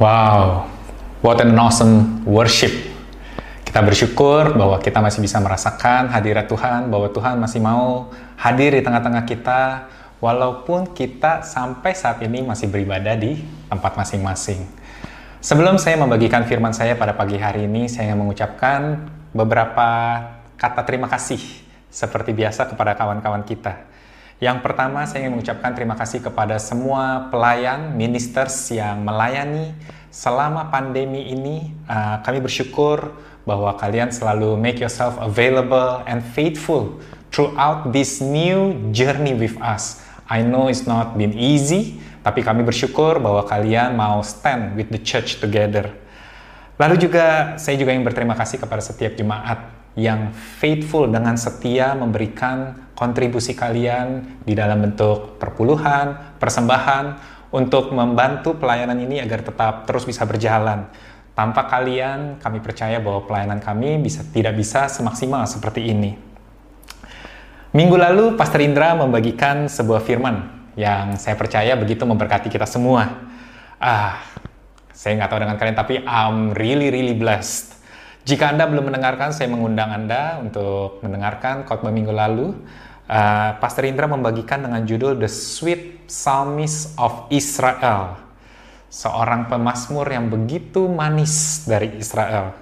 Wow, what an awesome worship. Kita bersyukur bahwa kita masih bisa merasakan hadirat Tuhan, bahwa Tuhan masih mau hadir di tengah-tengah kita, walaupun kita sampai saat ini masih beribadah di tempat masing-masing. Sebelum saya membagikan firman saya pada pagi hari ini, saya ingin mengucapkan beberapa kata terima kasih seperti biasa kepada kawan-kawan kita. Yang pertama, saya ingin mengucapkan terima kasih kepada semua pelayan, ministers yang melayani selama pandemi ini. Uh, kami bersyukur bahwa kalian selalu make yourself available and faithful throughout this new journey with us. I know it's not been easy, tapi kami bersyukur bahwa kalian mau stand with the church together. Lalu juga saya juga ingin berterima kasih kepada setiap jemaat yang faithful dengan setia memberikan kontribusi kalian di dalam bentuk perpuluhan, persembahan untuk membantu pelayanan ini agar tetap terus bisa berjalan. Tanpa kalian, kami percaya bahwa pelayanan kami bisa tidak bisa semaksimal seperti ini. Minggu lalu, Pastor Indra membagikan sebuah firman yang saya percaya begitu memberkati kita semua. Ah, saya nggak tahu dengan kalian, tapi I'm really really blessed jika Anda belum mendengarkan, saya mengundang Anda untuk mendengarkan khotbah minggu lalu. Uh, Pastor Indra membagikan dengan judul The Sweet Psalmist of Israel. Seorang pemazmur yang begitu manis dari Israel.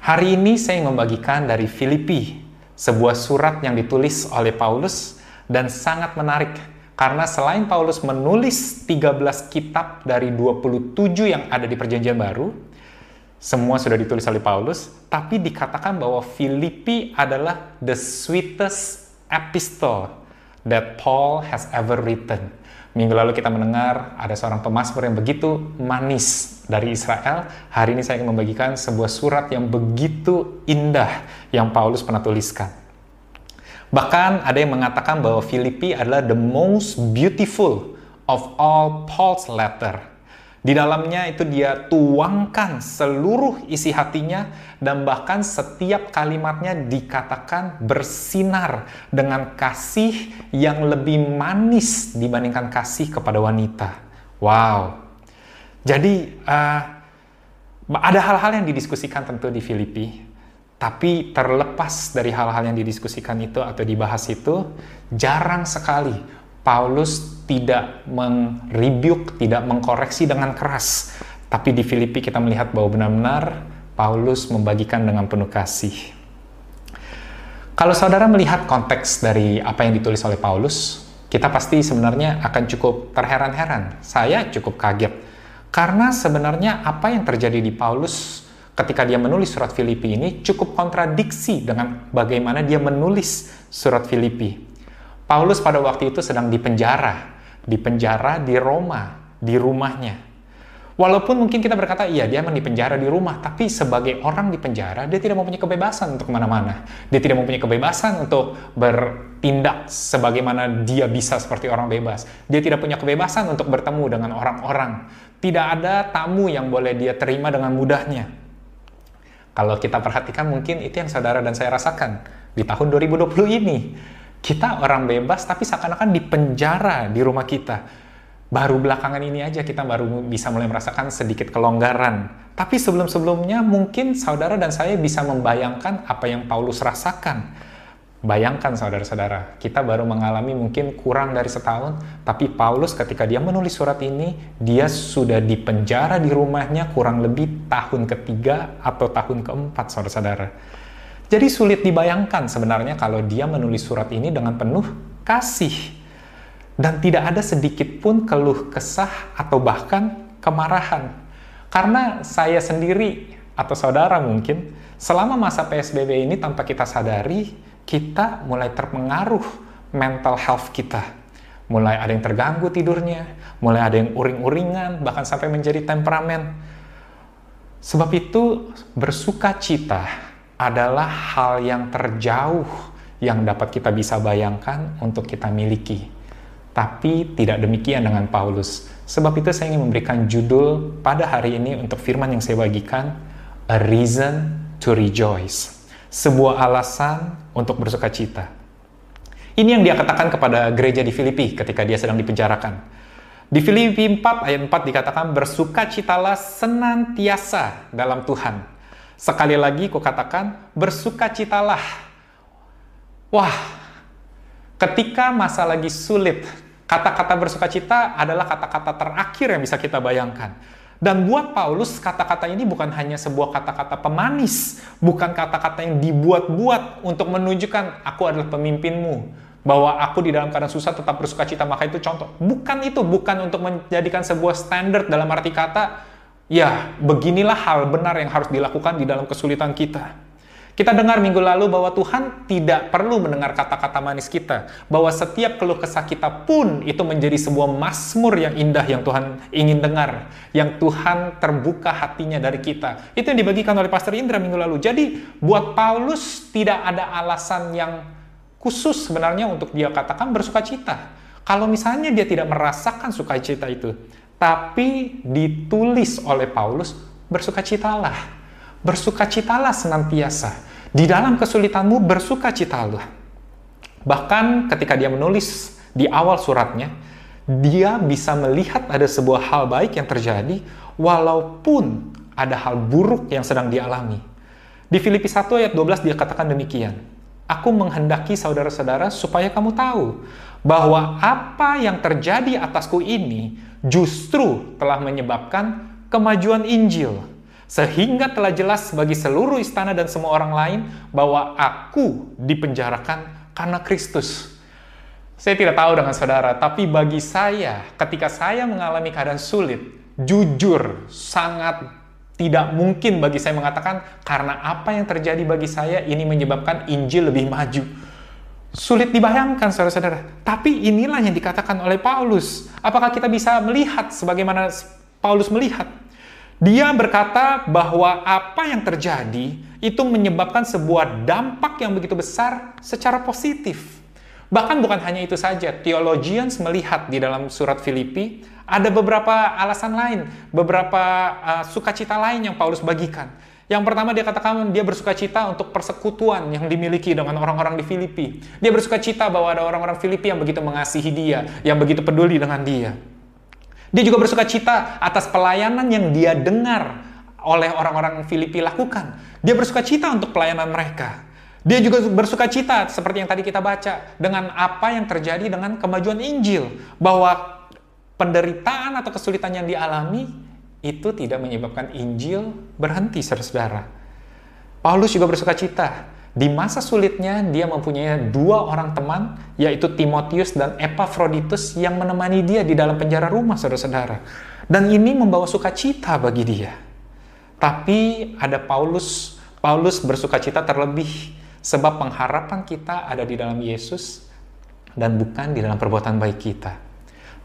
Hari ini saya membagikan dari Filipi, sebuah surat yang ditulis oleh Paulus dan sangat menarik karena selain Paulus menulis 13 kitab dari 27 yang ada di perjanjian baru, semua sudah ditulis oleh Paulus, tapi dikatakan bahwa Filipi adalah the sweetest epistle that Paul has ever written. Minggu lalu kita mendengar ada seorang pemazmur yang begitu manis dari Israel. Hari ini saya ingin membagikan sebuah surat yang begitu indah yang Paulus pernah tuliskan. Bahkan ada yang mengatakan bahwa Filipi adalah the most beautiful of all Paul's letter di dalamnya itu dia tuangkan seluruh isi hatinya dan bahkan setiap kalimatnya dikatakan bersinar dengan kasih yang lebih manis dibandingkan kasih kepada wanita. Wow. Jadi uh, ada hal-hal yang didiskusikan tentu di Filipi, tapi terlepas dari hal-hal yang didiskusikan itu atau dibahas itu, jarang sekali Paulus tidak mengrebuke, tidak mengkoreksi dengan keras. Tapi di Filipi kita melihat bahwa benar-benar Paulus membagikan dengan penuh kasih. Kalau saudara melihat konteks dari apa yang ditulis oleh Paulus, kita pasti sebenarnya akan cukup terheran-heran. Saya cukup kaget. Karena sebenarnya apa yang terjadi di Paulus ketika dia menulis surat Filipi ini cukup kontradiksi dengan bagaimana dia menulis surat Filipi. Paulus pada waktu itu sedang dipenjara, dipenjara di Roma, di rumahnya. Walaupun mungkin kita berkata, iya dia memang dipenjara di rumah, tapi sebagai orang di penjara, dia tidak mempunyai kebebasan untuk ke mana-mana. Dia tidak mempunyai kebebasan untuk bertindak sebagaimana dia bisa seperti orang bebas. Dia tidak punya kebebasan untuk bertemu dengan orang-orang. Tidak ada tamu yang boleh dia terima dengan mudahnya. Kalau kita perhatikan mungkin itu yang saudara dan saya rasakan di tahun 2020 ini kita orang bebas tapi seakan-akan dipenjara di rumah kita. Baru belakangan ini aja kita baru bisa mulai merasakan sedikit kelonggaran. Tapi sebelum-sebelumnya mungkin saudara dan saya bisa membayangkan apa yang Paulus rasakan. Bayangkan saudara-saudara, kita baru mengalami mungkin kurang dari setahun, tapi Paulus ketika dia menulis surat ini, dia sudah dipenjara di rumahnya kurang lebih tahun ketiga atau tahun keempat saudara-saudara. Jadi sulit dibayangkan sebenarnya kalau dia menulis surat ini dengan penuh kasih. Dan tidak ada sedikit pun keluh kesah atau bahkan kemarahan. Karena saya sendiri atau saudara mungkin selama masa PSBB ini tanpa kita sadari, kita mulai terpengaruh mental health kita. mulai ada yang terganggu tidurnya, mulai ada yang uring-uringan, bahkan sampai menjadi temperamen. Sebab itu, bersuka cita adalah hal yang terjauh yang dapat kita bisa bayangkan untuk kita miliki. Tapi tidak demikian dengan Paulus. Sebab itu saya ingin memberikan judul pada hari ini untuk firman yang saya bagikan, A Reason to Rejoice. Sebuah alasan untuk bersuka cita. Ini yang dia katakan kepada gereja di Filipi ketika dia sedang dipenjarakan. Di Filipi 4 ayat 4 dikatakan bersukacitalah senantiasa dalam Tuhan. Sekali lagi kukatakan bersukacitalah. Wah, ketika masa lagi sulit, kata-kata bersukacita adalah kata-kata terakhir yang bisa kita bayangkan. Dan buat Paulus, kata-kata ini bukan hanya sebuah kata-kata pemanis, bukan kata-kata yang dibuat-buat untuk menunjukkan aku adalah pemimpinmu, bahwa aku di dalam keadaan susah tetap bersuka cita, maka itu contoh. Bukan itu, bukan untuk menjadikan sebuah standar dalam arti kata, ya beginilah hal benar yang harus dilakukan di dalam kesulitan kita. Kita dengar minggu lalu bahwa Tuhan tidak perlu mendengar kata-kata manis kita. Bahwa setiap keluh kesah kita pun itu menjadi sebuah masmur yang indah yang Tuhan ingin dengar. Yang Tuhan terbuka hatinya dari kita. Itu yang dibagikan oleh Pastor Indra minggu lalu. Jadi buat Paulus tidak ada alasan yang khusus sebenarnya untuk dia katakan bersuka cita. Kalau misalnya dia tidak merasakan sukacita itu, tapi ditulis oleh Paulus, bersukacitalah. Bersukacitalah senantiasa. Di dalam kesulitanmu bersukacitalah. Bahkan ketika dia menulis di awal suratnya, dia bisa melihat ada sebuah hal baik yang terjadi walaupun ada hal buruk yang sedang dialami. Di Filipi 1 ayat 12 dia katakan demikian. Aku menghendaki saudara-saudara supaya kamu tahu bahwa apa yang terjadi atasku ini justru telah menyebabkan kemajuan Injil. Sehingga telah jelas bagi seluruh istana dan semua orang lain bahwa aku dipenjarakan karena Kristus. Saya tidak tahu dengan saudara, tapi bagi saya, ketika saya mengalami keadaan sulit, jujur, sangat tidak mungkin bagi saya mengatakan karena apa yang terjadi bagi saya ini menyebabkan Injil lebih maju. Sulit dibayangkan saudara-saudara. Tapi inilah yang dikatakan oleh Paulus. Apakah kita bisa melihat sebagaimana Paulus melihat? Dia berkata bahwa apa yang terjadi itu menyebabkan sebuah dampak yang begitu besar secara positif. Bahkan bukan hanya itu saja, theologians melihat di dalam surat Filipi ada beberapa alasan lain, beberapa uh, sukacita lain yang Paulus bagikan. Yang pertama dia katakan dia bersuka cita untuk persekutuan yang dimiliki dengan orang-orang di Filipi. Dia bersuka cita bahwa ada orang-orang Filipi yang begitu mengasihi dia, yang begitu peduli dengan dia. Dia juga bersuka cita atas pelayanan yang dia dengar oleh orang-orang Filipi lakukan. Dia bersuka cita untuk pelayanan mereka. Dia juga bersuka cita seperti yang tadi kita baca dengan apa yang terjadi dengan kemajuan Injil bahwa penderitaan atau kesulitan yang dialami itu tidak menyebabkan Injil berhenti, saudara-saudara. Paulus juga bersuka cita. Di masa sulitnya, dia mempunyai dua orang teman, yaitu Timotius dan Epaphroditus yang menemani dia di dalam penjara rumah, saudara-saudara. Dan ini membawa sukacita bagi dia. Tapi ada Paulus, Paulus bersuka cita terlebih sebab pengharapan kita ada di dalam Yesus dan bukan di dalam perbuatan baik kita.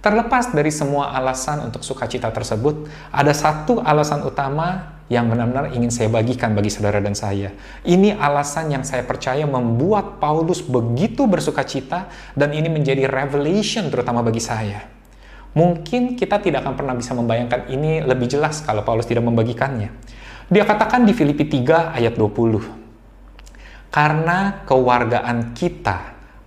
Terlepas dari semua alasan untuk sukacita tersebut, ada satu alasan utama yang benar-benar ingin saya bagikan bagi saudara dan saya. Ini alasan yang saya percaya membuat Paulus begitu bersukacita dan ini menjadi revelation terutama bagi saya. Mungkin kita tidak akan pernah bisa membayangkan ini lebih jelas kalau Paulus tidak membagikannya. Dia katakan di Filipi 3 ayat 20. Karena kewargaan kita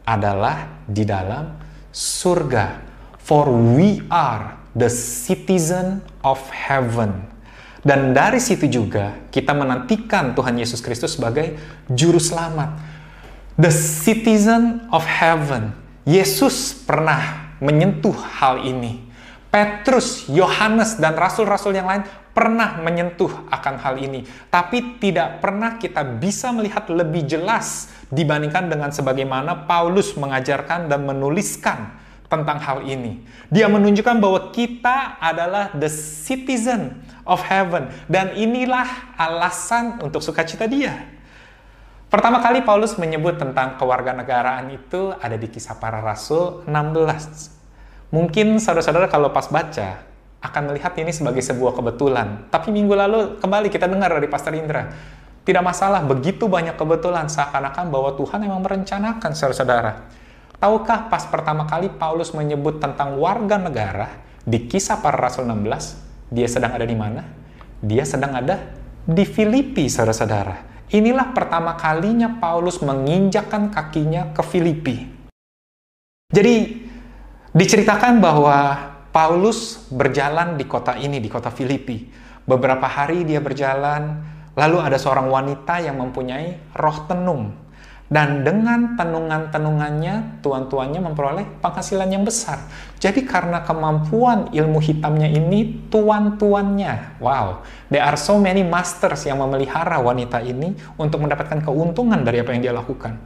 adalah di dalam surga For we are the citizen of heaven. Dan dari situ juga kita menantikan Tuhan Yesus Kristus sebagai juru selamat. The citizen of heaven. Yesus pernah menyentuh hal ini. Petrus, Yohanes, dan rasul-rasul yang lain pernah menyentuh akan hal ini, tapi tidak pernah kita bisa melihat lebih jelas dibandingkan dengan sebagaimana Paulus mengajarkan dan menuliskan tentang hal ini. Dia menunjukkan bahwa kita adalah the citizen of heaven dan inilah alasan untuk sukacita dia. Pertama kali Paulus menyebut tentang kewarganegaraan itu ada di kisah para rasul 16. Mungkin saudara-saudara kalau pas baca, akan melihat ini sebagai sebuah kebetulan. Tapi minggu lalu kembali kita dengar dari Pastor Indra, tidak masalah, begitu banyak kebetulan seakan-akan bahwa Tuhan memang merencanakan saudara-saudara. Tahukah pas pertama kali Paulus menyebut tentang warga negara di kisah para rasul 16, dia sedang ada di mana? Dia sedang ada di Filipi, saudara-saudara. Inilah pertama kalinya Paulus menginjakkan kakinya ke Filipi. Jadi, diceritakan bahwa Paulus berjalan di kota ini, di kota Filipi. Beberapa hari dia berjalan, lalu ada seorang wanita yang mempunyai roh tenung. Dan dengan tenungan-tenungannya, tuan-tuannya memperoleh penghasilan yang besar. Jadi karena kemampuan ilmu hitamnya ini, tuan-tuannya, wow, there are so many masters yang memelihara wanita ini untuk mendapatkan keuntungan dari apa yang dia lakukan.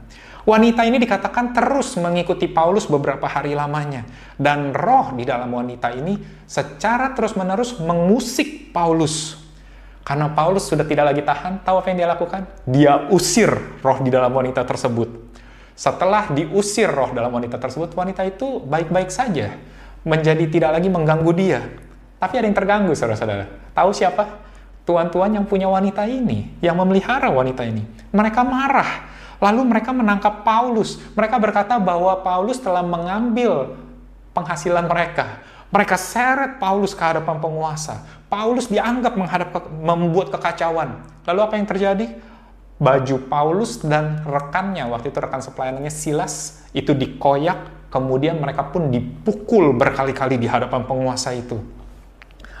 Wanita ini dikatakan terus mengikuti Paulus beberapa hari lamanya. Dan roh di dalam wanita ini secara terus-menerus mengusik Paulus. Karena Paulus sudah tidak lagi tahan, tahu apa yang dia lakukan? Dia usir roh di dalam wanita tersebut. Setelah diusir roh dalam wanita tersebut, wanita itu baik-baik saja. Menjadi tidak lagi mengganggu dia. Tapi ada yang terganggu, saudara-saudara. Tahu siapa? Tuan-tuan yang punya wanita ini, yang memelihara wanita ini. Mereka marah Lalu mereka menangkap Paulus. Mereka berkata bahwa Paulus telah mengambil penghasilan mereka. Mereka seret Paulus ke hadapan penguasa. Paulus dianggap menghadap membuat kekacauan. Lalu apa yang terjadi? Baju Paulus dan rekannya, waktu itu rekan sepelayanannya Silas, itu dikoyak, kemudian mereka pun dipukul berkali-kali di hadapan penguasa itu.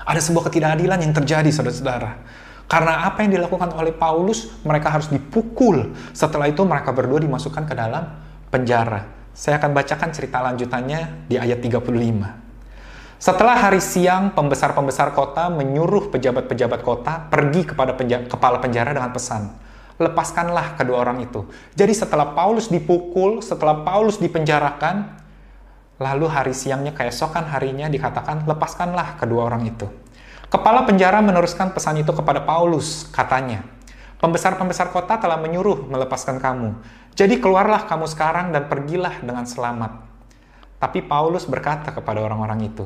Ada sebuah ketidakadilan yang terjadi, saudara-saudara. Karena apa yang dilakukan oleh Paulus, mereka harus dipukul. Setelah itu mereka berdua dimasukkan ke dalam penjara. Saya akan bacakan cerita lanjutannya di ayat 35. Setelah hari siang, pembesar-pembesar kota menyuruh pejabat-pejabat kota pergi kepada penjara, kepala penjara dengan pesan, lepaskanlah kedua orang itu. Jadi setelah Paulus dipukul, setelah Paulus dipenjarakan, lalu hari siangnya keesokan harinya dikatakan, lepaskanlah kedua orang itu. Kepala penjara meneruskan pesan itu kepada Paulus, katanya, Pembesar-pembesar kota telah menyuruh melepaskan kamu. Jadi keluarlah kamu sekarang dan pergilah dengan selamat. Tapi Paulus berkata kepada orang-orang itu,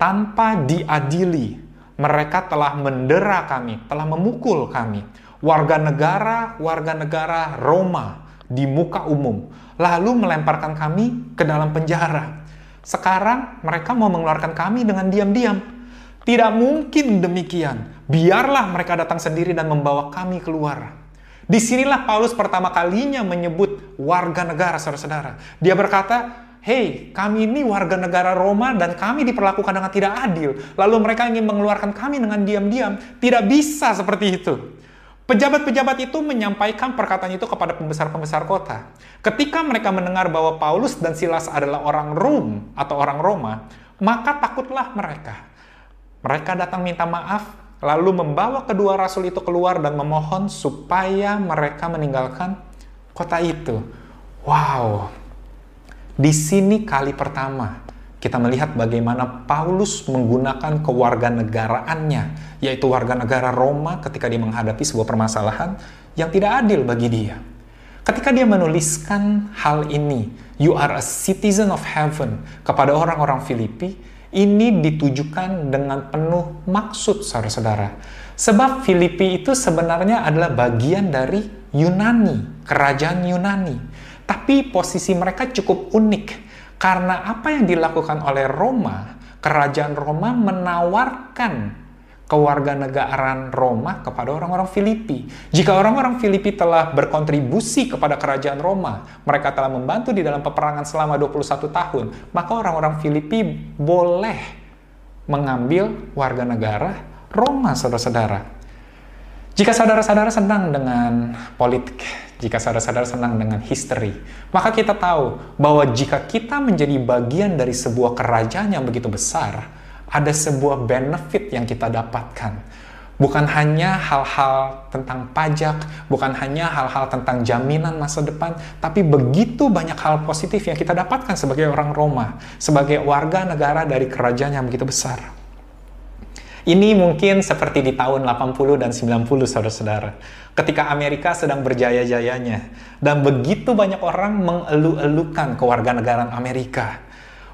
tanpa diadili, mereka telah mendera kami, telah memukul kami, warga negara, warga negara Roma di muka umum, lalu melemparkan kami ke dalam penjara. Sekarang mereka mau mengeluarkan kami dengan diam-diam. Tidak mungkin demikian. Biarlah mereka datang sendiri dan membawa kami keluar. Di sinilah Paulus pertama kalinya menyebut warga negara, saudara-saudara. Dia berkata, Hei, kami ini warga negara Roma dan kami diperlakukan dengan tidak adil. Lalu mereka ingin mengeluarkan kami dengan diam-diam. Tidak bisa seperti itu. Pejabat-pejabat itu menyampaikan perkataan itu kepada pembesar-pembesar kota. Ketika mereka mendengar bahwa Paulus dan Silas adalah orang Rom atau orang Roma, maka takutlah mereka. Mereka datang minta maaf, lalu membawa kedua rasul itu keluar dan memohon supaya mereka meninggalkan kota itu. Wow, di sini kali pertama kita melihat bagaimana Paulus menggunakan kewarganegaraannya, yaitu warga negara Roma ketika dia menghadapi sebuah permasalahan yang tidak adil bagi dia. Ketika dia menuliskan hal ini, you are a citizen of heaven kepada orang-orang Filipi, ini ditujukan dengan penuh maksud, saudara-saudara. Sebab Filipi itu sebenarnya adalah bagian dari Yunani, kerajaan Yunani. Tapi posisi mereka cukup unik, karena apa yang dilakukan oleh Roma, kerajaan Roma menawarkan kewarganegaraan Roma kepada orang-orang Filipi. Jika orang-orang Filipi telah berkontribusi kepada kerajaan Roma, mereka telah membantu di dalam peperangan selama 21 tahun, maka orang-orang Filipi boleh mengambil warga negara Roma, saudara-saudara. Jika saudara-saudara senang dengan politik, jika saudara-saudara senang dengan history, maka kita tahu bahwa jika kita menjadi bagian dari sebuah kerajaan yang begitu besar, ada sebuah benefit yang kita dapatkan. Bukan hanya hal-hal tentang pajak, bukan hanya hal-hal tentang jaminan masa depan, tapi begitu banyak hal positif yang kita dapatkan sebagai orang Roma, sebagai warga negara dari kerajaan yang begitu besar. Ini mungkin seperti di tahun 80 dan 90 saudara-saudara. Ketika Amerika sedang berjaya-jayanya. Dan begitu banyak orang mengelu-elukan kewarganegaraan Amerika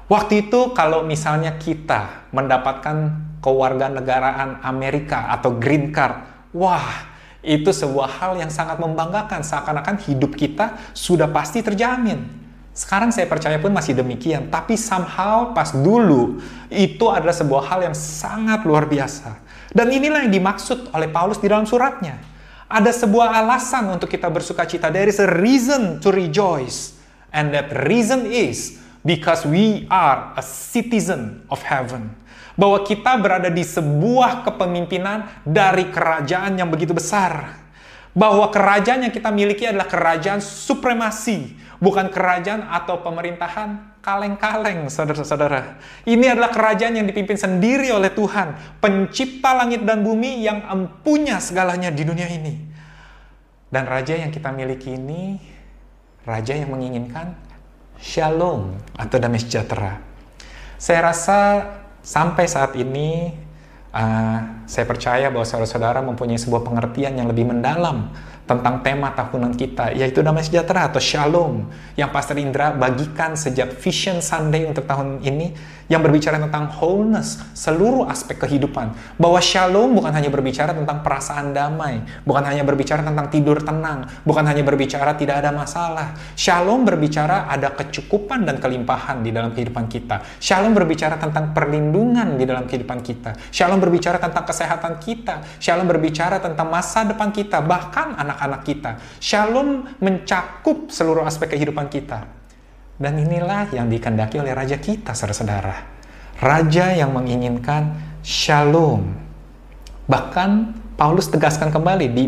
Waktu itu kalau misalnya kita mendapatkan kewarganegaraan Amerika atau green card, wah itu sebuah hal yang sangat membanggakan seakan-akan hidup kita sudah pasti terjamin. Sekarang saya percaya pun masih demikian, tapi somehow pas dulu itu adalah sebuah hal yang sangat luar biasa. Dan inilah yang dimaksud oleh Paulus di dalam suratnya. Ada sebuah alasan untuk kita bersuka cita. There is a reason to rejoice. And that reason is because we are a citizen of heaven. Bahwa kita berada di sebuah kepemimpinan dari kerajaan yang begitu besar. Bahwa kerajaan yang kita miliki adalah kerajaan supremasi, bukan kerajaan atau pemerintahan kaleng-kaleng, saudara-saudara. Ini adalah kerajaan yang dipimpin sendiri oleh Tuhan, pencipta langit dan bumi yang empunya segalanya di dunia ini. Dan raja yang kita miliki ini, raja yang menginginkan shalom atau damai sejahtera. Saya rasa sampai saat ini uh, saya percaya bahwa saudara-saudara mempunyai sebuah pengertian yang lebih mendalam tentang tema tahunan kita, yaitu damai sejahtera atau shalom, yang Pastor Indra bagikan sejak Vision Sunday untuk tahun ini, yang berbicara tentang wholeness, seluruh aspek kehidupan. Bahwa shalom bukan hanya berbicara tentang perasaan damai, bukan hanya berbicara tentang tidur tenang, bukan hanya berbicara tidak ada masalah. Shalom berbicara ada kecukupan dan kelimpahan di dalam kehidupan kita. Shalom berbicara tentang perlindungan di dalam kehidupan kita. Shalom berbicara tentang kesehatan kita. Shalom berbicara tentang masa depan kita, bahkan anak anak-anak kita. Shalom mencakup seluruh aspek kehidupan kita. Dan inilah yang dikendaki oleh raja kita, saudara-saudara. Raja yang menginginkan shalom. Bahkan Paulus tegaskan kembali di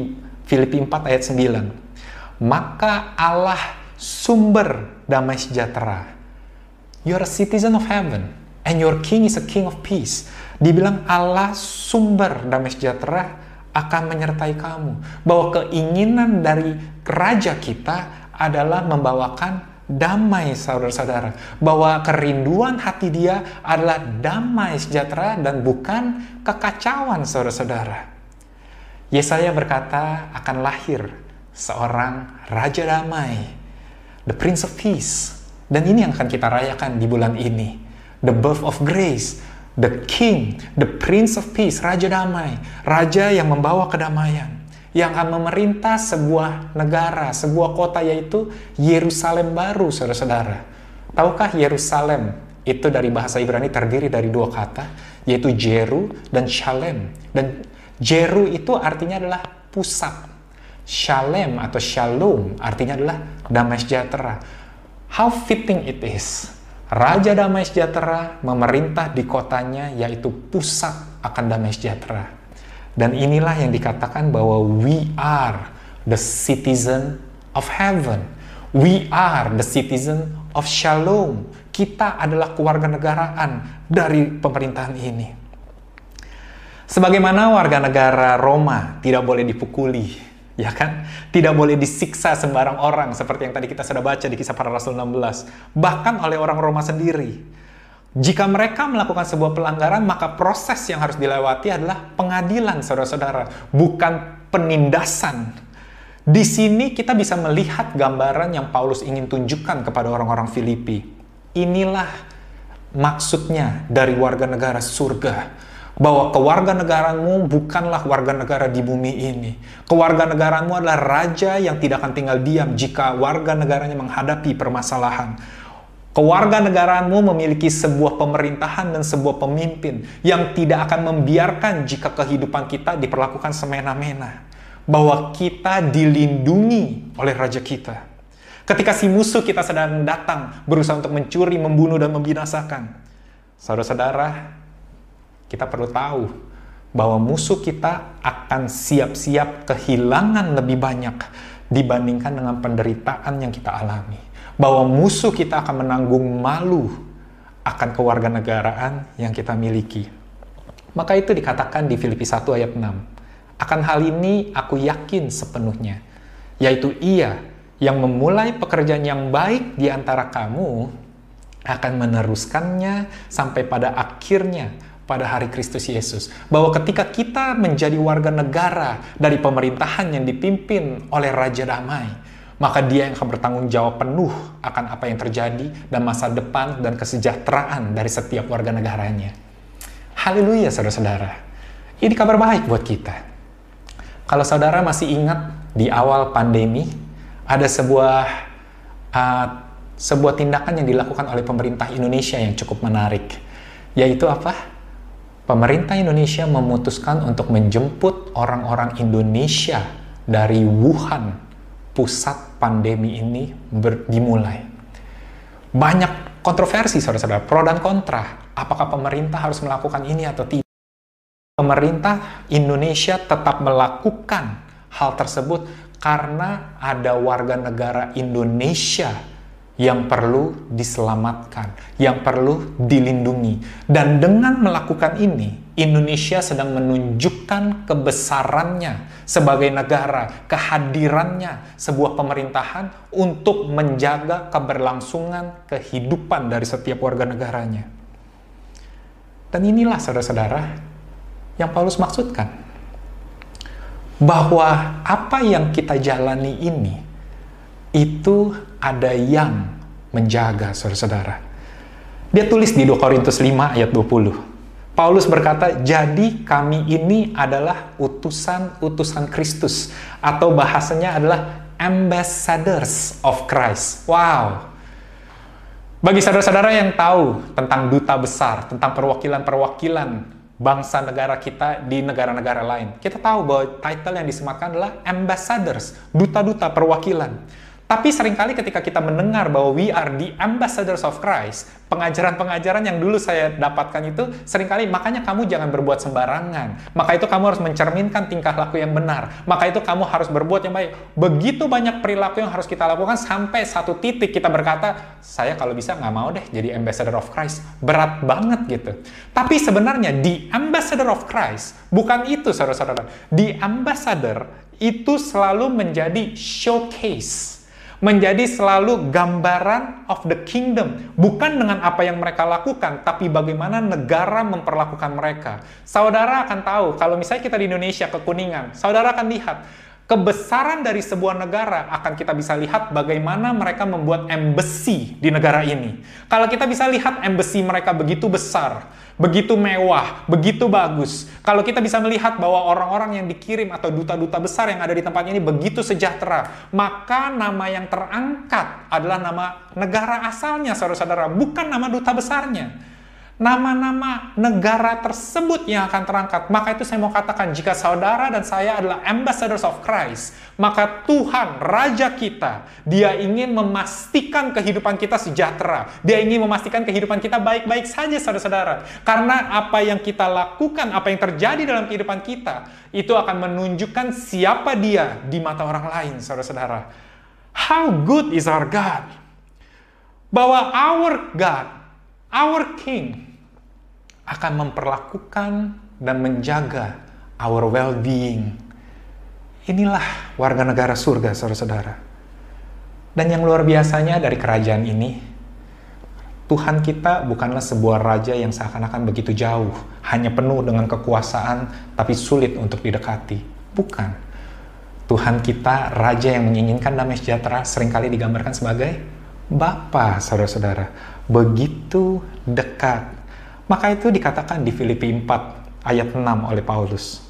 Filipi 4 ayat 9. Maka Allah sumber damai sejahtera. You are a citizen of heaven and your king is a king of peace. Dibilang Allah sumber damai sejahtera akan menyertai kamu. Bahwa keinginan dari raja kita adalah membawakan damai saudara-saudara. Bahwa kerinduan hati dia adalah damai sejahtera dan bukan kekacauan saudara-saudara. Yesaya berkata akan lahir seorang raja damai, the prince of peace. Dan ini yang akan kita rayakan di bulan ini, the birth of grace, the king, the prince of peace, raja damai, raja yang membawa kedamaian, yang akan memerintah sebuah negara, sebuah kota yaitu Yerusalem baru, saudara-saudara. Tahukah Yerusalem itu dari bahasa Ibrani terdiri dari dua kata, yaitu Jeru dan Shalem. Dan Jeru itu artinya adalah pusat. Shalem atau Shalom artinya adalah damai sejahtera. How fitting it is Raja Damai Sejahtera memerintah di kotanya yaitu pusat akan damai sejahtera. Dan inilah yang dikatakan bahwa we are the citizen of heaven. We are the citizen of shalom. Kita adalah keluarga negaraan dari pemerintahan ini. Sebagaimana warga negara Roma tidak boleh dipukuli, ya kan? Tidak boleh disiksa sembarang orang seperti yang tadi kita sudah baca di kisah para rasul 16. Bahkan oleh orang Roma sendiri. Jika mereka melakukan sebuah pelanggaran, maka proses yang harus dilewati adalah pengadilan, saudara-saudara, bukan penindasan. Di sini kita bisa melihat gambaran yang Paulus ingin tunjukkan kepada orang-orang Filipi. Inilah maksudnya dari warga negara surga bahwa kewarganegaraanmu bukanlah warga negara di bumi ini. Kewarganegaraanmu adalah raja yang tidak akan tinggal diam jika warga negaranya menghadapi permasalahan. Kewarganegaraanmu memiliki sebuah pemerintahan dan sebuah pemimpin yang tidak akan membiarkan jika kehidupan kita diperlakukan semena-mena. Bahwa kita dilindungi oleh raja kita. Ketika si musuh kita sedang datang berusaha untuk mencuri, membunuh, dan membinasakan. Saudara-saudara, kita perlu tahu bahwa musuh kita akan siap-siap kehilangan lebih banyak dibandingkan dengan penderitaan yang kita alami. Bahwa musuh kita akan menanggung malu akan kewarganegaraan yang kita miliki. Maka itu dikatakan di Filipi 1 ayat 6. Akan hal ini aku yakin sepenuhnya, yaitu ia yang memulai pekerjaan yang baik di antara kamu akan meneruskannya sampai pada akhirnya pada hari Kristus Yesus. Bahwa ketika kita menjadi warga negara dari pemerintahan yang dipimpin oleh Raja Damai, maka dia yang akan bertanggung jawab penuh akan apa yang terjadi dan masa depan dan kesejahteraan dari setiap warga negaranya. Haleluya, saudara-saudara. Ini kabar baik buat kita. Kalau saudara masih ingat di awal pandemi, ada sebuah uh, sebuah tindakan yang dilakukan oleh pemerintah Indonesia yang cukup menarik, yaitu apa? Pemerintah Indonesia memutuskan untuk menjemput orang-orang Indonesia dari Wuhan, pusat pandemi ini dimulai. Banyak kontroversi, saudara-saudara, pro dan kontra. Apakah pemerintah harus melakukan ini atau tidak? Pemerintah Indonesia tetap melakukan hal tersebut karena ada warga negara Indonesia yang perlu diselamatkan, yang perlu dilindungi. Dan dengan melakukan ini, Indonesia sedang menunjukkan kebesarannya sebagai negara, kehadirannya sebuah pemerintahan untuk menjaga keberlangsungan kehidupan dari setiap warga negaranya. Dan inilah saudara-saudara yang Paulus maksudkan. Bahwa apa yang kita jalani ini itu ada yang menjaga saudara-saudara. Dia tulis di 2 Korintus 5 ayat 20. Paulus berkata, jadi kami ini adalah utusan-utusan Kristus. Atau bahasanya adalah ambassadors of Christ. Wow. Bagi saudara-saudara yang tahu tentang duta besar, tentang perwakilan-perwakilan bangsa negara kita di negara-negara lain, kita tahu bahwa title yang disematkan adalah ambassadors, duta-duta perwakilan. Tapi sering kali ketika kita mendengar bahwa we are the ambassadors of Christ, pengajaran-pengajaran yang dulu saya dapatkan itu sering kali makanya kamu jangan berbuat sembarangan. Maka itu kamu harus mencerminkan tingkah laku yang benar. Maka itu kamu harus berbuat yang baik. Begitu banyak perilaku yang harus kita lakukan sampai satu titik kita berkata, saya kalau bisa nggak mau deh jadi ambassador of Christ. Berat banget gitu. Tapi sebenarnya di ambassador of Christ bukan itu saudara-saudara. Di ambassador itu selalu menjadi showcase menjadi selalu gambaran of the kingdom, bukan dengan apa yang mereka lakukan, tapi bagaimana negara memperlakukan mereka. Saudara akan tahu, kalau misalnya kita di Indonesia ke Kuningan, saudara akan lihat kebesaran dari sebuah negara akan kita bisa lihat bagaimana mereka membuat embassy di negara ini. Kalau kita bisa lihat embassy mereka begitu besar, begitu mewah, begitu bagus. Kalau kita bisa melihat bahwa orang-orang yang dikirim atau duta-duta besar yang ada di tempat ini begitu sejahtera, maka nama yang terangkat adalah nama negara asalnya, saudara-saudara, bukan nama duta besarnya nama-nama negara tersebut yang akan terangkat. Maka itu saya mau katakan, jika saudara dan saya adalah ambassadors of Christ, maka Tuhan, Raja kita, dia ingin memastikan kehidupan kita sejahtera. Dia ingin memastikan kehidupan kita baik-baik saja, saudara-saudara. Karena apa yang kita lakukan, apa yang terjadi dalam kehidupan kita, itu akan menunjukkan siapa dia di mata orang lain, saudara-saudara. How good is our God? Bahwa our God, our King, akan memperlakukan dan menjaga our well-being. Inilah warga negara surga, saudara-saudara. Dan yang luar biasanya dari kerajaan ini, Tuhan kita bukanlah sebuah raja yang seakan-akan begitu jauh, hanya penuh dengan kekuasaan, tapi sulit untuk didekati. Bukan. Tuhan kita, raja yang menginginkan damai sejahtera, sering kali digambarkan sebagai Bapa, saudara-saudara. Begitu dekat, maka itu dikatakan di Filipi 4 ayat 6 oleh Paulus.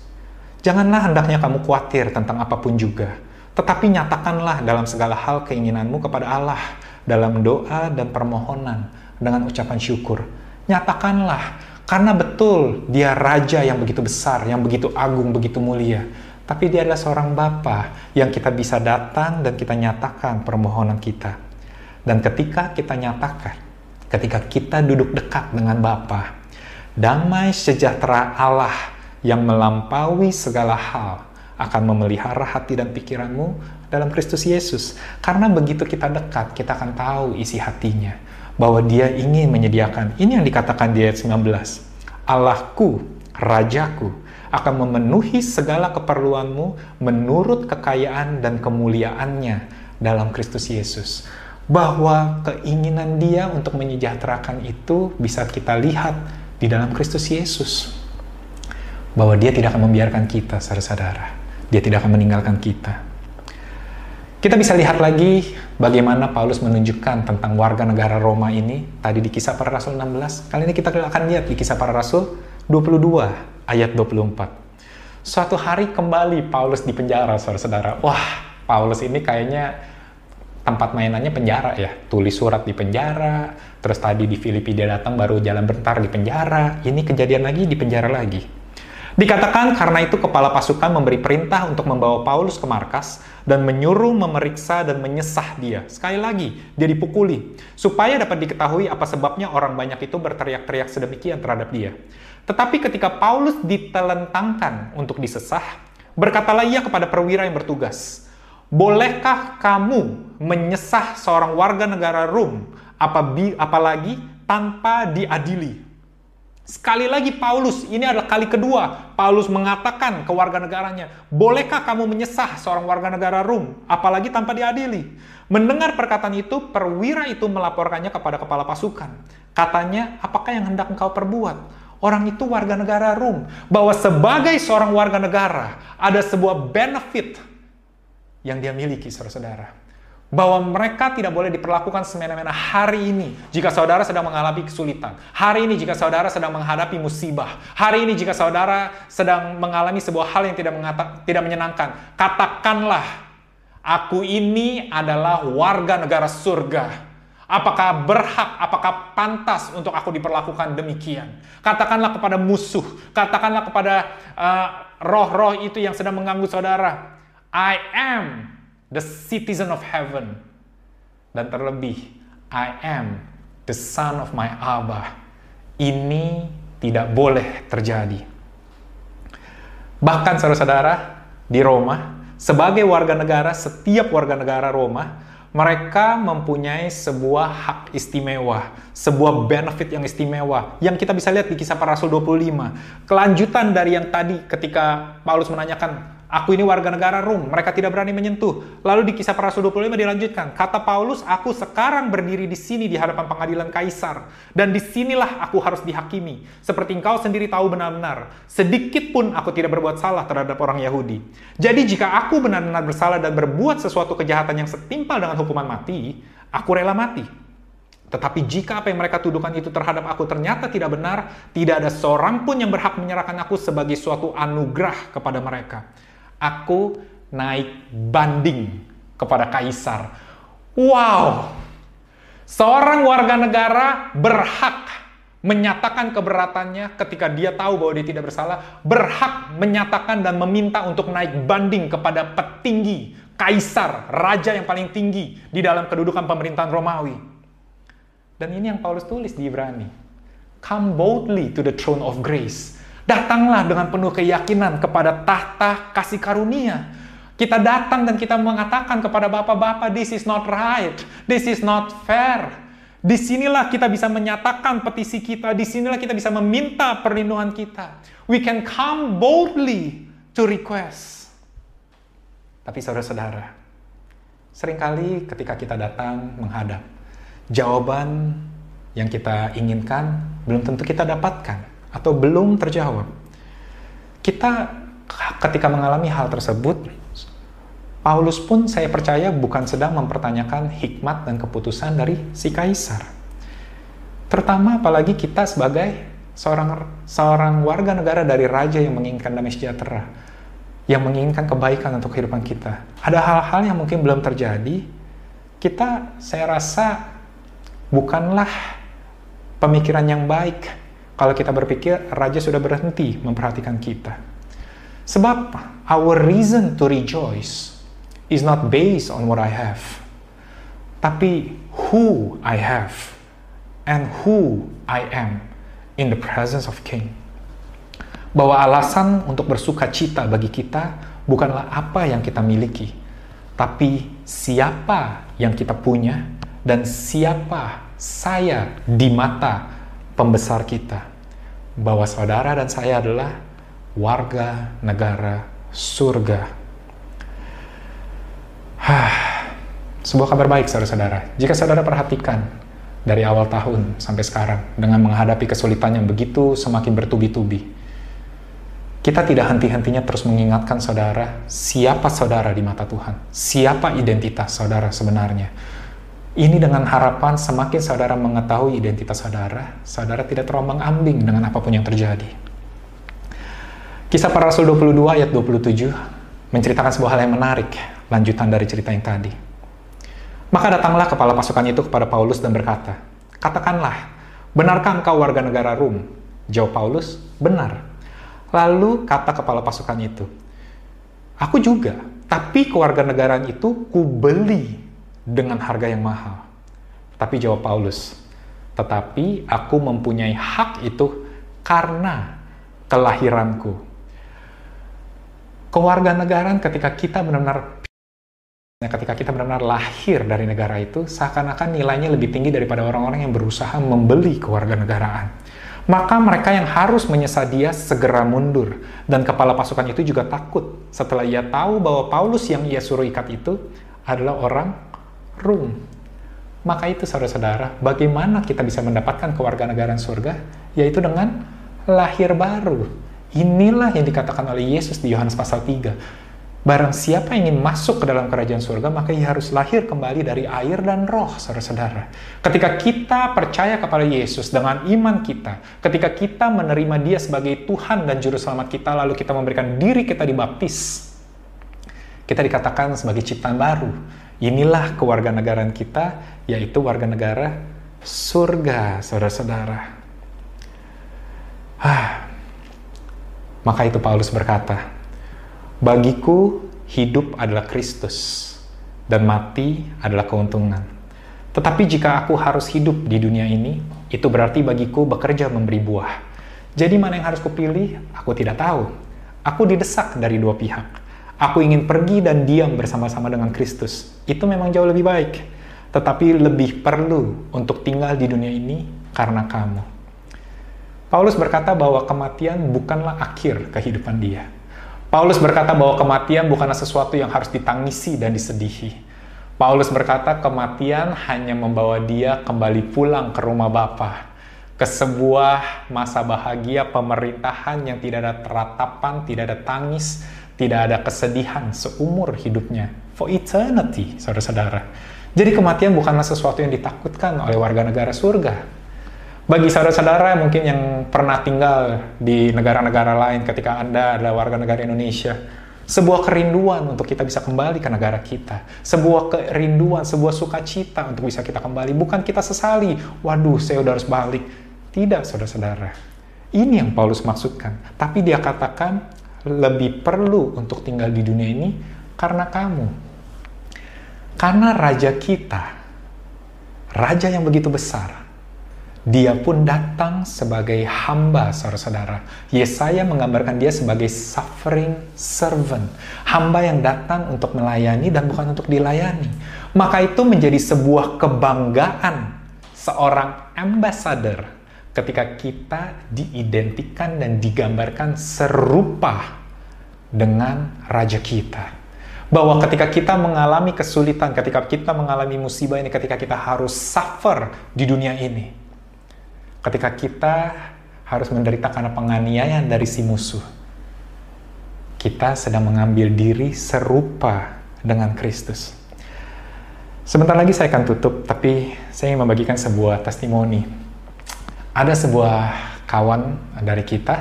Janganlah hendaknya kamu khawatir tentang apa pun juga, tetapi nyatakanlah dalam segala hal keinginanmu kepada Allah dalam doa dan permohonan dengan ucapan syukur. Nyatakanlah, karena betul dia raja yang begitu besar, yang begitu agung, begitu mulia. Tapi dia adalah seorang Bapa yang kita bisa datang dan kita nyatakan permohonan kita. Dan ketika kita nyatakan, ketika kita duduk dekat dengan Bapa, damai sejahtera Allah yang melampaui segala hal akan memelihara hati dan pikiranmu dalam Kristus Yesus. Karena begitu kita dekat, kita akan tahu isi hatinya. Bahwa dia ingin menyediakan. Ini yang dikatakan di ayat 19. Allahku, Rajaku, akan memenuhi segala keperluanmu menurut kekayaan dan kemuliaannya dalam Kristus Yesus bahwa keinginan dia untuk menyejahterakan itu bisa kita lihat di dalam Kristus Yesus. Bahwa dia tidak akan membiarkan kita, saudara-saudara. Dia tidak akan meninggalkan kita. Kita bisa lihat lagi bagaimana Paulus menunjukkan tentang warga negara Roma ini tadi di kisah para rasul 16. Kali ini kita akan lihat di kisah para rasul 22 ayat 24. Suatu hari kembali Paulus di penjara, saudara-saudara. Wah, Paulus ini kayaknya tempat mainannya penjara ya. Tulis surat di penjara, terus tadi di Filipi dia datang baru jalan bentar di penjara. Ini kejadian lagi di penjara lagi. Dikatakan karena itu kepala pasukan memberi perintah untuk membawa Paulus ke markas dan menyuruh memeriksa dan menyesah dia. Sekali lagi, dia dipukuli. Supaya dapat diketahui apa sebabnya orang banyak itu berteriak-teriak sedemikian terhadap dia. Tetapi ketika Paulus ditelentangkan untuk disesah, berkatalah ia kepada perwira yang bertugas, Bolehkah kamu menyesah seorang warga negara Rom, apalagi tanpa diadili? Sekali lagi Paulus, ini adalah kali kedua Paulus mengatakan ke warga negaranya, bolehkah kamu menyesah seorang warga negara Rom, apalagi tanpa diadili? Mendengar perkataan itu, perwira itu melaporkannya kepada kepala pasukan. Katanya, apakah yang hendak engkau perbuat? Orang itu warga negara Rom. Bahwa sebagai seorang warga negara, ada sebuah benefit yang dia miliki, saudara-saudara. Bahwa mereka tidak boleh diperlakukan semena-mena hari ini jika saudara sedang mengalami kesulitan. Hari ini jika saudara sedang menghadapi musibah. Hari ini jika saudara sedang mengalami sebuah hal yang tidak, mengata, tidak menyenangkan. Katakanlah, aku ini adalah warga negara surga. Apakah berhak, apakah pantas untuk aku diperlakukan demikian? Katakanlah kepada musuh, katakanlah kepada uh, roh-roh uh, itu yang sedang mengganggu saudara. I am the citizen of heaven. Dan terlebih, I am the son of my Abba. Ini tidak boleh terjadi. Bahkan saudara-saudara, di Roma, sebagai warga negara, setiap warga negara Roma, mereka mempunyai sebuah hak istimewa, sebuah benefit yang istimewa, yang kita bisa lihat di kisah para rasul 25. Kelanjutan dari yang tadi ketika Paulus menanyakan, Aku ini warga negara Rom, mereka tidak berani menyentuh. Lalu di kisah para rasul 25 dilanjutkan, kata Paulus, aku sekarang berdiri di sini di hadapan pengadilan kaisar, dan di sinilah aku harus dihakimi. Seperti engkau sendiri tahu benar-benar, sedikit pun aku tidak berbuat salah terhadap orang Yahudi. Jadi jika aku benar-benar bersalah dan berbuat sesuatu kejahatan yang setimpal dengan hukuman mati, aku rela mati. Tetapi jika apa yang mereka tuduhkan itu terhadap aku ternyata tidak benar, tidak ada seorang pun yang berhak menyerahkan aku sebagai suatu anugerah kepada mereka aku naik banding kepada kaisar. Wow, seorang warga negara berhak menyatakan keberatannya ketika dia tahu bahwa dia tidak bersalah, berhak menyatakan dan meminta untuk naik banding kepada petinggi, kaisar, raja yang paling tinggi di dalam kedudukan pemerintahan Romawi. Dan ini yang Paulus tulis di Ibrani. Come boldly to the throne of grace Datanglah dengan penuh keyakinan kepada tahta kasih karunia. Kita datang dan kita mengatakan kepada bapak-bapak, this is not right, this is not fair. Di sinilah kita bisa menyatakan petisi kita, di sinilah kita bisa meminta perlindungan kita. We can come boldly to request. Tapi saudara-saudara, sering kali ketika kita datang menghadap, jawaban yang kita inginkan belum tentu kita dapatkan atau belum terjawab. Kita ketika mengalami hal tersebut, Paulus pun saya percaya bukan sedang mempertanyakan hikmat dan keputusan dari si kaisar. Terutama apalagi kita sebagai seorang seorang warga negara dari raja yang menginginkan damai sejahtera, yang menginginkan kebaikan untuk kehidupan kita. Ada hal-hal yang mungkin belum terjadi, kita saya rasa bukanlah pemikiran yang baik kalau kita berpikir raja sudah berhenti memperhatikan kita. Sebab our reason to rejoice is not based on what I have, tapi who I have and who I am in the presence of King. Bahwa alasan untuk bersuka cita bagi kita bukanlah apa yang kita miliki, tapi siapa yang kita punya dan siapa saya di mata pembesar kita bahwa saudara dan saya adalah warga negara surga. Sebuah kabar baik saudara-saudara. Jika saudara perhatikan dari awal tahun sampai sekarang dengan menghadapi kesulitan yang begitu semakin bertubi-tubi. kita tidak henti-hentinya terus mengingatkan saudara siapa saudara di mata Tuhan, siapa identitas saudara sebenarnya. Ini dengan harapan semakin saudara mengetahui identitas saudara, saudara tidak terombang-ambing dengan apa pun yang terjadi. Kisah para Rasul 22 ayat 27 menceritakan sebuah hal yang menarik, lanjutan dari cerita yang tadi. Maka datanglah kepala pasukan itu kepada Paulus dan berkata, Katakanlah, benarkah engkau warga negara Rum? Jawab Paulus, benar. Lalu kata kepala pasukan itu, Aku juga, tapi kewarganegaraan itu kubeli dengan harga yang mahal. Tapi jawab Paulus, tetapi aku mempunyai hak itu karena kelahiranku. Kewarganegaraan ketika kita benar-benar ketika kita benar-benar lahir dari negara itu, seakan-akan nilainya lebih tinggi daripada orang-orang yang berusaha membeli kewarganegaraan maka mereka yang harus menyesal dia segera mundur. Dan kepala pasukan itu juga takut setelah ia tahu bahwa Paulus yang ia suruh ikat itu adalah orang Rum. Maka itu saudara-saudara, bagaimana kita bisa mendapatkan kewarganegaraan surga? Yaitu dengan lahir baru. Inilah yang dikatakan oleh Yesus di Yohanes pasal 3 Barang siapa ingin masuk ke dalam kerajaan surga, maka ia harus lahir kembali dari air dan roh, saudara-saudara. Ketika kita percaya kepada Yesus dengan iman kita, ketika kita menerima dia sebagai Tuhan dan Juru Selamat kita, lalu kita memberikan diri kita dibaptis, kita dikatakan sebagai ciptaan baru. Inilah kewarganegaraan kita, yaitu warga negara surga, saudara-saudara. Ah, maka itu Paulus berkata, Bagiku, hidup adalah Kristus, dan mati adalah keuntungan. Tetapi jika aku harus hidup di dunia ini, itu berarti bagiku bekerja memberi buah. Jadi mana yang harus kupilih? Aku tidak tahu. Aku didesak dari dua pihak. Aku ingin pergi dan diam bersama-sama dengan Kristus. Itu memang jauh lebih baik. Tetapi lebih perlu untuk tinggal di dunia ini karena kamu. Paulus berkata bahwa kematian bukanlah akhir kehidupan dia Paulus berkata bahwa kematian bukanlah sesuatu yang harus ditangisi dan disedihi. Paulus berkata kematian hanya membawa dia kembali pulang ke rumah Bapa, ke sebuah masa bahagia pemerintahan yang tidak ada teratapan, tidak ada tangis, tidak ada kesedihan seumur hidupnya. For eternity, saudara-saudara. Jadi kematian bukanlah sesuatu yang ditakutkan oleh warga negara surga. Bagi saudara-saudara mungkin yang pernah tinggal di negara-negara lain ketika Anda adalah warga negara Indonesia, sebuah kerinduan untuk kita bisa kembali ke negara kita, sebuah kerinduan, sebuah sukacita untuk bisa kita kembali. Bukan kita sesali, waduh saya udah harus balik. Tidak, saudara-saudara. Ini yang Paulus maksudkan. Tapi dia katakan lebih perlu untuk tinggal di dunia ini karena kamu. Karena raja kita, raja yang begitu besar, dia pun datang sebagai hamba, saudara-saudara. Yesaya menggambarkan dia sebagai suffering servant. Hamba yang datang untuk melayani dan bukan untuk dilayani. Maka itu menjadi sebuah kebanggaan seorang ambassador ketika kita diidentikan dan digambarkan serupa dengan raja kita. Bahwa ketika kita mengalami kesulitan, ketika kita mengalami musibah ini, ketika kita harus suffer di dunia ini, ketika kita harus menderita karena penganiayaan dari si musuh, kita sedang mengambil diri serupa dengan Kristus. Sebentar lagi saya akan tutup, tapi saya ingin membagikan sebuah testimoni. Ada sebuah kawan dari kita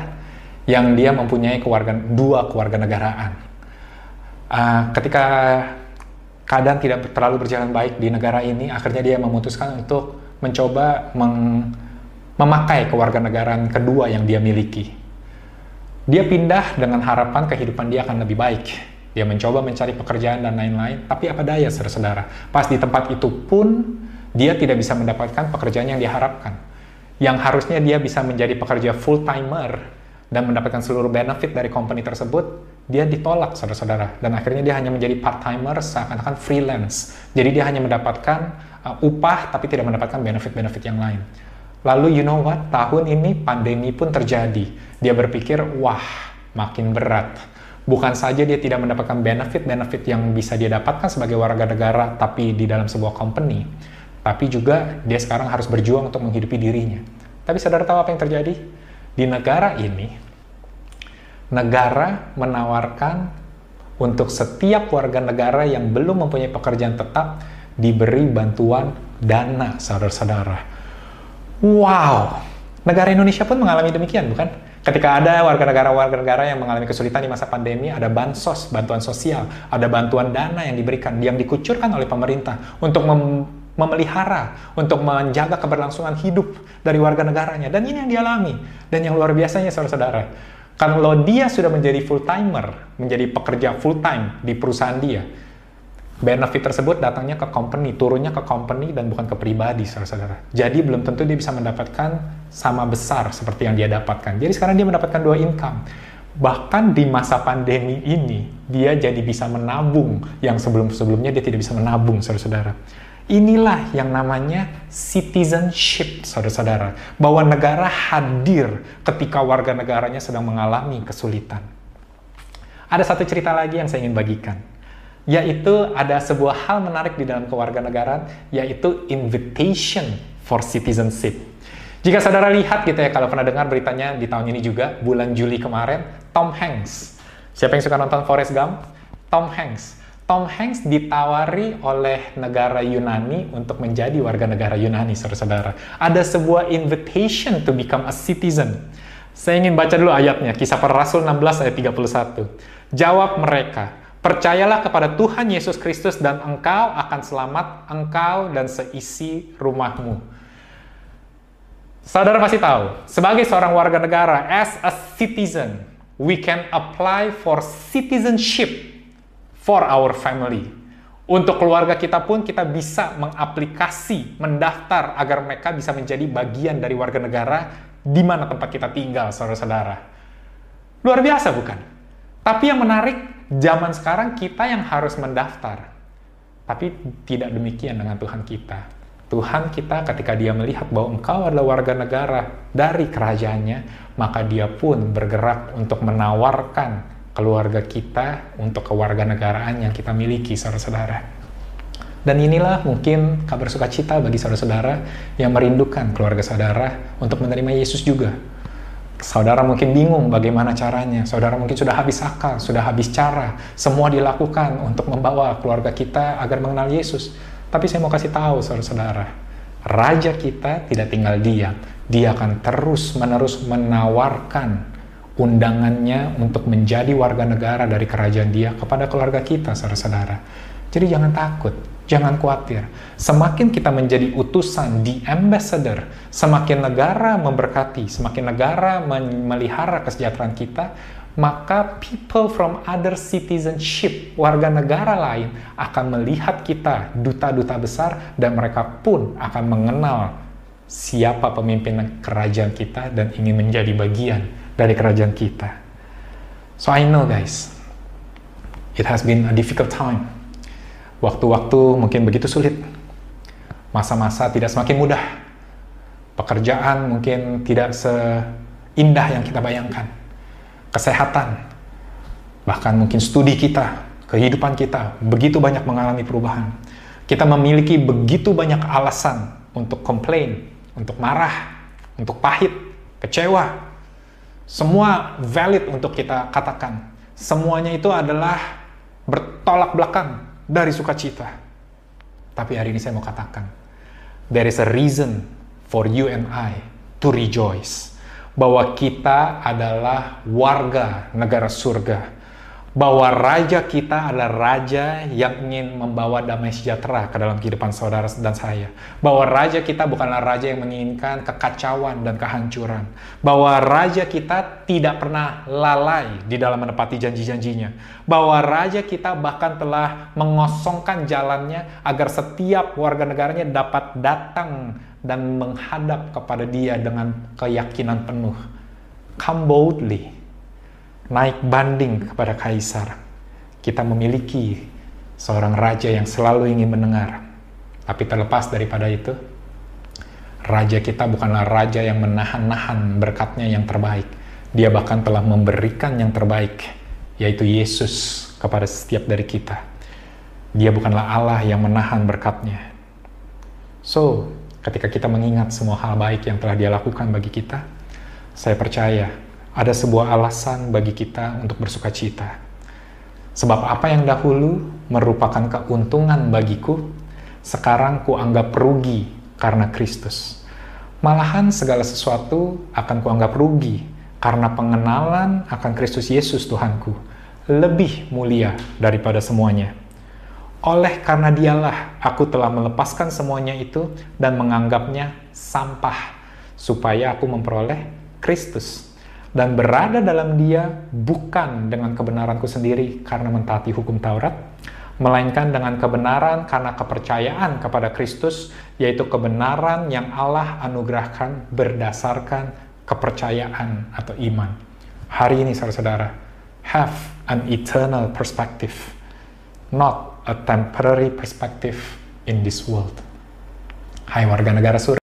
yang dia mempunyai keluarga, dua keluarga negaraan. Uh, ketika keadaan tidak terlalu berjalan baik di negara ini, akhirnya dia memutuskan untuk mencoba meng, memakai kewarganegaraan kedua yang dia miliki. Dia pindah dengan harapan kehidupan dia akan lebih baik. Dia mencoba mencari pekerjaan dan lain-lain, tapi apa daya saudara-saudara, pas di tempat itu pun dia tidak bisa mendapatkan pekerjaan yang diharapkan. Yang harusnya dia bisa menjadi pekerja full-timer dan mendapatkan seluruh benefit dari company tersebut, dia ditolak saudara-saudara. Dan akhirnya dia hanya menjadi part-timer seakan-akan freelance. Jadi dia hanya mendapatkan uh, upah tapi tidak mendapatkan benefit-benefit yang lain. Lalu you know what? Tahun ini pandemi pun terjadi. Dia berpikir, wah makin berat. Bukan saja dia tidak mendapatkan benefit-benefit yang bisa dia dapatkan sebagai warga negara, tapi di dalam sebuah company. Tapi juga dia sekarang harus berjuang untuk menghidupi dirinya. Tapi saudara tahu apa yang terjadi? Di negara ini, negara menawarkan untuk setiap warga negara yang belum mempunyai pekerjaan tetap diberi bantuan dana, saudara-saudara. Wow, negara Indonesia pun mengalami demikian, bukan? Ketika ada warga negara-warga negara yang mengalami kesulitan di masa pandemi, ada bansos, bantuan sosial, ada bantuan dana yang diberikan, yang dikucurkan oleh pemerintah untuk memelihara, untuk menjaga keberlangsungan hidup dari warga negaranya. Dan ini yang dialami. Dan yang luar biasanya, saudara-saudara, kalau dia sudah menjadi full-timer, menjadi pekerja full-time di perusahaan dia, benefit tersebut datangnya ke company, turunnya ke company dan bukan ke pribadi, saudara-saudara. Jadi belum tentu dia bisa mendapatkan sama besar seperti yang dia dapatkan. Jadi sekarang dia mendapatkan dua income. Bahkan di masa pandemi ini, dia jadi bisa menabung yang sebelum-sebelumnya dia tidak bisa menabung, saudara-saudara. Inilah yang namanya citizenship, saudara-saudara. Bahwa negara hadir ketika warga negaranya sedang mengalami kesulitan. Ada satu cerita lagi yang saya ingin bagikan. Yaitu ada sebuah hal menarik di dalam kewarganegaraan, yaitu invitation for citizenship. Jika saudara lihat gitu ya, kalau pernah dengar beritanya di tahun ini juga, bulan Juli kemarin, Tom Hanks. Siapa yang suka nonton Forrest Gump? Tom Hanks Tom Hanks ditawari oleh negara Yunani untuk menjadi warga negara Yunani, saudara-saudara. Ada sebuah invitation to become a citizen. Saya ingin baca dulu ayatnya, kisah para rasul 16 ayat 31. Jawab mereka, percayalah kepada Tuhan Yesus Kristus dan engkau akan selamat, engkau dan seisi rumahmu. Saudara pasti tahu, sebagai seorang warga negara, as a citizen, we can apply for citizenship for our family. Untuk keluarga kita pun kita bisa mengaplikasi, mendaftar agar mereka bisa menjadi bagian dari warga negara di mana tempat kita tinggal, saudara-saudara. Luar biasa bukan? Tapi yang menarik, zaman sekarang kita yang harus mendaftar. Tapi tidak demikian dengan Tuhan kita. Tuhan kita ketika dia melihat bahwa engkau adalah warga negara dari kerajaannya, maka dia pun bergerak untuk menawarkan keluarga kita, untuk kewarganegaraan yang kita miliki, saudara-saudara. Dan inilah mungkin kabar sukacita bagi saudara-saudara yang merindukan keluarga saudara untuk menerima Yesus juga. Saudara mungkin bingung bagaimana caranya, saudara mungkin sudah habis akal, sudah habis cara, semua dilakukan untuk membawa keluarga kita agar mengenal Yesus. Tapi saya mau kasih tahu saudara-saudara, Raja kita tidak tinggal diam, dia akan terus-menerus menawarkan undangannya untuk menjadi warga negara dari kerajaan dia kepada keluarga kita, saudara-saudara. Jadi jangan takut, jangan khawatir. Semakin kita menjadi utusan di ambassador, semakin negara memberkati, semakin negara memelihara kesejahteraan kita, maka people from other citizenship, warga negara lain akan melihat kita duta-duta besar dan mereka pun akan mengenal siapa pemimpin kerajaan kita dan ingin menjadi bagian dari kerajaan kita. So I know guys, it has been a difficult time. Waktu-waktu mungkin begitu sulit. Masa-masa tidak semakin mudah. Pekerjaan mungkin tidak seindah yang kita bayangkan. Kesehatan, bahkan mungkin studi kita, kehidupan kita, begitu banyak mengalami perubahan. Kita memiliki begitu banyak alasan untuk komplain, untuk marah, untuk pahit, kecewa, semua valid untuk kita katakan. Semuanya itu adalah bertolak belakang dari sukacita. Tapi hari ini saya mau katakan, there is a reason for you and I to rejoice. Bahwa kita adalah warga negara surga bahwa raja kita adalah raja yang ingin membawa damai sejahtera ke dalam kehidupan saudara dan saya. Bahwa raja kita bukanlah raja yang menginginkan kekacauan dan kehancuran. Bahwa raja kita tidak pernah lalai di dalam menepati janji-janjinya. Bahwa raja kita bahkan telah mengosongkan jalannya agar setiap warga negaranya dapat datang dan menghadap kepada dia dengan keyakinan penuh. Come boldly naik banding kepada kaisar. Kita memiliki seorang raja yang selalu ingin mendengar. Tapi terlepas daripada itu, raja kita bukanlah raja yang menahan-nahan berkatnya yang terbaik. Dia bahkan telah memberikan yang terbaik, yaitu Yesus kepada setiap dari kita. Dia bukanlah Allah yang menahan berkatnya. So, ketika kita mengingat semua hal baik yang telah dia lakukan bagi kita, saya percaya ada sebuah alasan bagi kita untuk bersuka cita. Sebab apa yang dahulu merupakan keuntungan bagiku, sekarang kuanggap rugi karena Kristus. Malahan segala sesuatu akan kuanggap rugi karena pengenalan akan Kristus Yesus Tuhanku lebih mulia daripada semuanya. Oleh karena dialah aku telah melepaskan semuanya itu dan menganggapnya sampah supaya aku memperoleh Kristus dan berada dalam dia bukan dengan kebenaranku sendiri karena mentaati hukum Taurat, melainkan dengan kebenaran karena kepercayaan kepada Kristus, yaitu kebenaran yang Allah anugerahkan berdasarkan kepercayaan atau iman. Hari ini saudara-saudara, have an eternal perspective, not a temporary perspective in this world. Hai warga negara surga,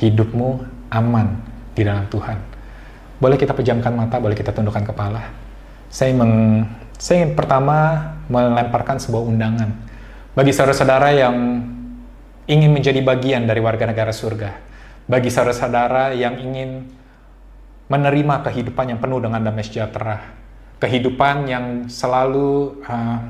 hidupmu aman di dalam Tuhan. Boleh kita pejamkan mata, boleh kita tundukkan kepala. Saya meng, saya ingin pertama melemparkan sebuah undangan bagi saudara-saudara yang ingin menjadi bagian dari warga negara surga, bagi saudara-saudara yang ingin menerima kehidupan yang penuh dengan damai sejahtera, kehidupan yang selalu uh,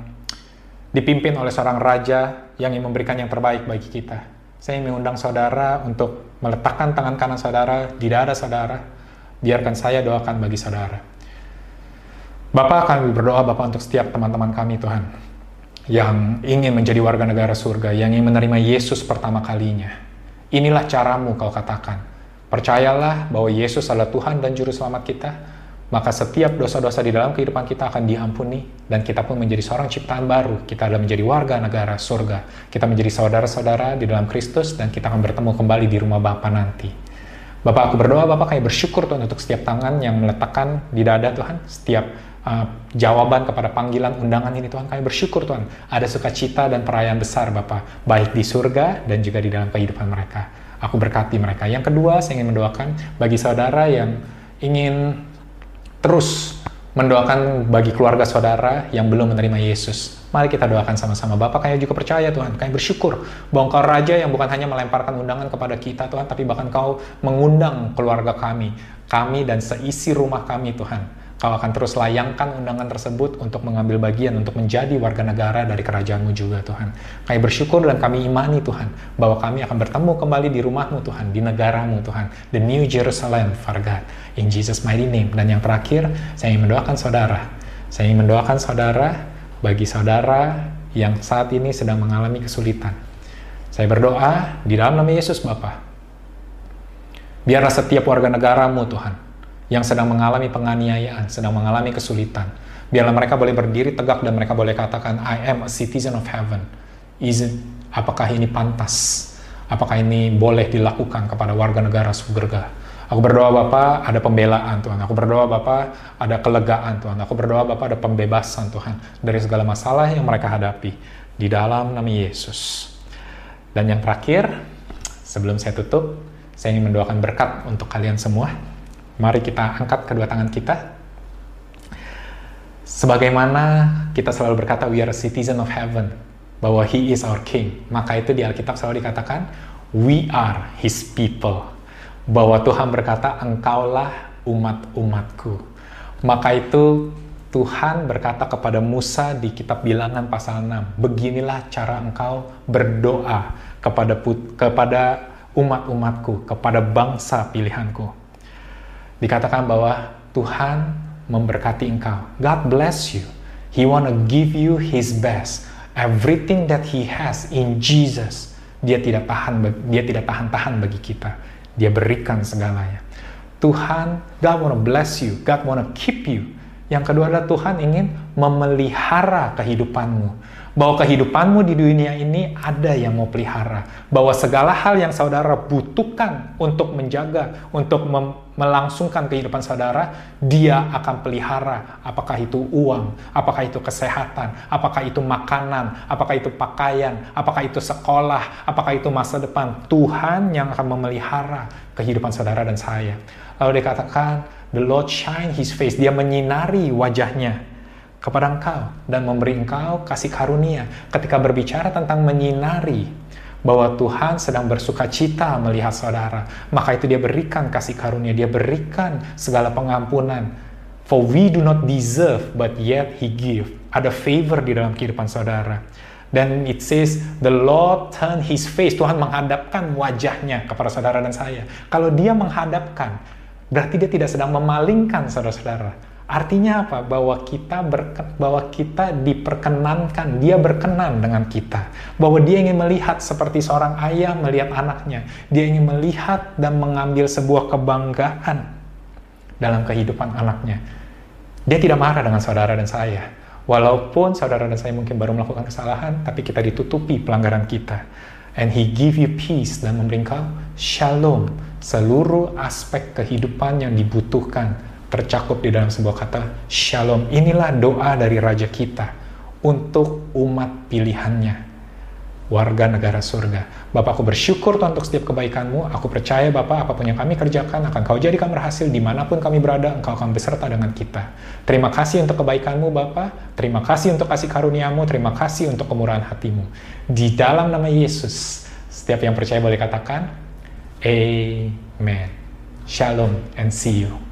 dipimpin oleh seorang raja yang ingin memberikan yang terbaik bagi kita. Saya ingin mengundang saudara untuk meletakkan tangan kanan saudara di dada saudara. Biarkan saya doakan bagi saudara. Bapak kami berdoa Bapak untuk setiap teman-teman kami Tuhan yang ingin menjadi warga negara surga, yang ingin menerima Yesus pertama kalinya. Inilah caramu kau katakan. Percayalah bahwa Yesus adalah Tuhan dan Juru Selamat kita, maka setiap dosa-dosa di dalam kehidupan kita akan diampuni dan kita pun menjadi seorang ciptaan baru. Kita adalah menjadi warga negara surga. Kita menjadi saudara-saudara di dalam Kristus dan kita akan bertemu kembali di rumah Bapa nanti. Bapak aku berdoa, Bapak kayak bersyukur Tuhan untuk setiap tangan yang meletakkan di dada Tuhan, setiap uh, jawaban kepada panggilan undangan ini Tuhan. Kami bersyukur Tuhan, ada sukacita dan perayaan besar Bapak, baik di surga dan juga di dalam kehidupan mereka. Aku berkati mereka. Yang kedua, saya ingin mendoakan bagi saudara yang ingin terus mendoakan bagi keluarga saudara yang belum menerima Yesus. Mari kita doakan sama-sama. Bapak kami juga percaya Tuhan, kami bersyukur bahwa Engkau Raja yang bukan hanya melemparkan undangan kepada kita Tuhan, tapi bahkan Kau mengundang keluarga kami, kami dan seisi rumah kami Tuhan Kau akan terus layangkan undangan tersebut untuk mengambil bagian, untuk menjadi warga negara dari kerajaanmu juga Tuhan. Kami bersyukur dan kami imani Tuhan, bahwa kami akan bertemu kembali di rumahmu Tuhan, di negaramu Tuhan, the New Jerusalem, Father God, in Jesus mighty name. Dan yang terakhir, saya ingin mendoakan saudara. Saya ingin mendoakan saudara, bagi saudara yang saat ini sedang mengalami kesulitan. Saya berdoa di dalam nama Yesus Bapa. Biarlah setiap warga negaramu Tuhan, yang sedang mengalami penganiayaan, sedang mengalami kesulitan. Biarlah mereka boleh berdiri tegak dan mereka boleh katakan, I am a citizen of heaven. Is it, apakah ini pantas? Apakah ini boleh dilakukan kepada warga negara surga? Aku berdoa Bapak ada pembelaan Tuhan. Aku berdoa Bapak ada kelegaan Tuhan. Aku berdoa Bapak ada pembebasan Tuhan dari segala masalah yang mereka hadapi di dalam nama Yesus. Dan yang terakhir, sebelum saya tutup, saya ingin mendoakan berkat untuk kalian semua. Mari kita angkat kedua tangan kita. Sebagaimana kita selalu berkata, we are a citizen of heaven, bahwa he is our king. Maka itu di Alkitab selalu dikatakan, we are his people. Bahwa Tuhan berkata, engkaulah umat-umatku. Maka itu Tuhan berkata kepada Musa di kitab bilangan pasal 6, beginilah cara engkau berdoa kepada kepada umat-umatku, kepada bangsa pilihanku dikatakan bahwa Tuhan memberkati engkau. God bless you. He wanna give you his best. Everything that he has in Jesus, dia tidak tahan dia tidak tahan-tahan bagi kita. Dia berikan segalanya. Tuhan, God wanna bless you. God wanna keep you. Yang kedua adalah Tuhan ingin memelihara kehidupanmu bahwa kehidupanmu di dunia ini ada yang mau pelihara, bahwa segala hal yang saudara butuhkan untuk menjaga, untuk melangsungkan kehidupan saudara, dia akan pelihara. Apakah itu uang, apakah itu kesehatan, apakah itu makanan, apakah itu pakaian, apakah itu sekolah, apakah itu masa depan. Tuhan yang akan memelihara kehidupan saudara dan saya. Lalu dikatakan, the Lord shine his face, dia menyinari wajahnya kepada engkau dan memberi engkau kasih karunia. Ketika berbicara tentang menyinari, bahwa Tuhan sedang bersuka cita melihat saudara. Maka itu dia berikan kasih karunia, dia berikan segala pengampunan. For we do not deserve, but yet he give. Ada favor di dalam kehidupan saudara. Dan it says, the Lord turn his face. Tuhan menghadapkan wajahnya kepada saudara dan saya. Kalau dia menghadapkan, berarti dia tidak sedang memalingkan saudara-saudara. Artinya apa? Bahwa kita berke, bahwa kita diperkenankan, dia berkenan dengan kita. Bahwa dia ingin melihat seperti seorang ayah melihat anaknya. Dia ingin melihat dan mengambil sebuah kebanggaan dalam kehidupan anaknya. Dia tidak marah dengan saudara dan saya Walaupun saudara dan saya mungkin baru melakukan kesalahan, tapi kita ditutupi pelanggaran kita. And He give you peace dan memberi kau shalom. Seluruh aspek kehidupan yang dibutuhkan tercakup di dalam sebuah kata shalom. Inilah doa dari Raja kita untuk umat pilihannya warga negara surga. Bapak, aku bersyukur Tuhan untuk setiap kebaikanmu. Aku percaya Bapak, apa pun yang kami kerjakan akan kau jadikan berhasil di mana pun kami berada, engkau akan beserta dengan kita. Terima kasih untuk kebaikanmu Bapak, terima kasih untuk kasih karuniamu, terima kasih untuk kemurahan hatimu. Di dalam nama Yesus, setiap yang percaya boleh katakan, Amen. Shalom and see you.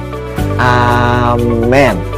Amen.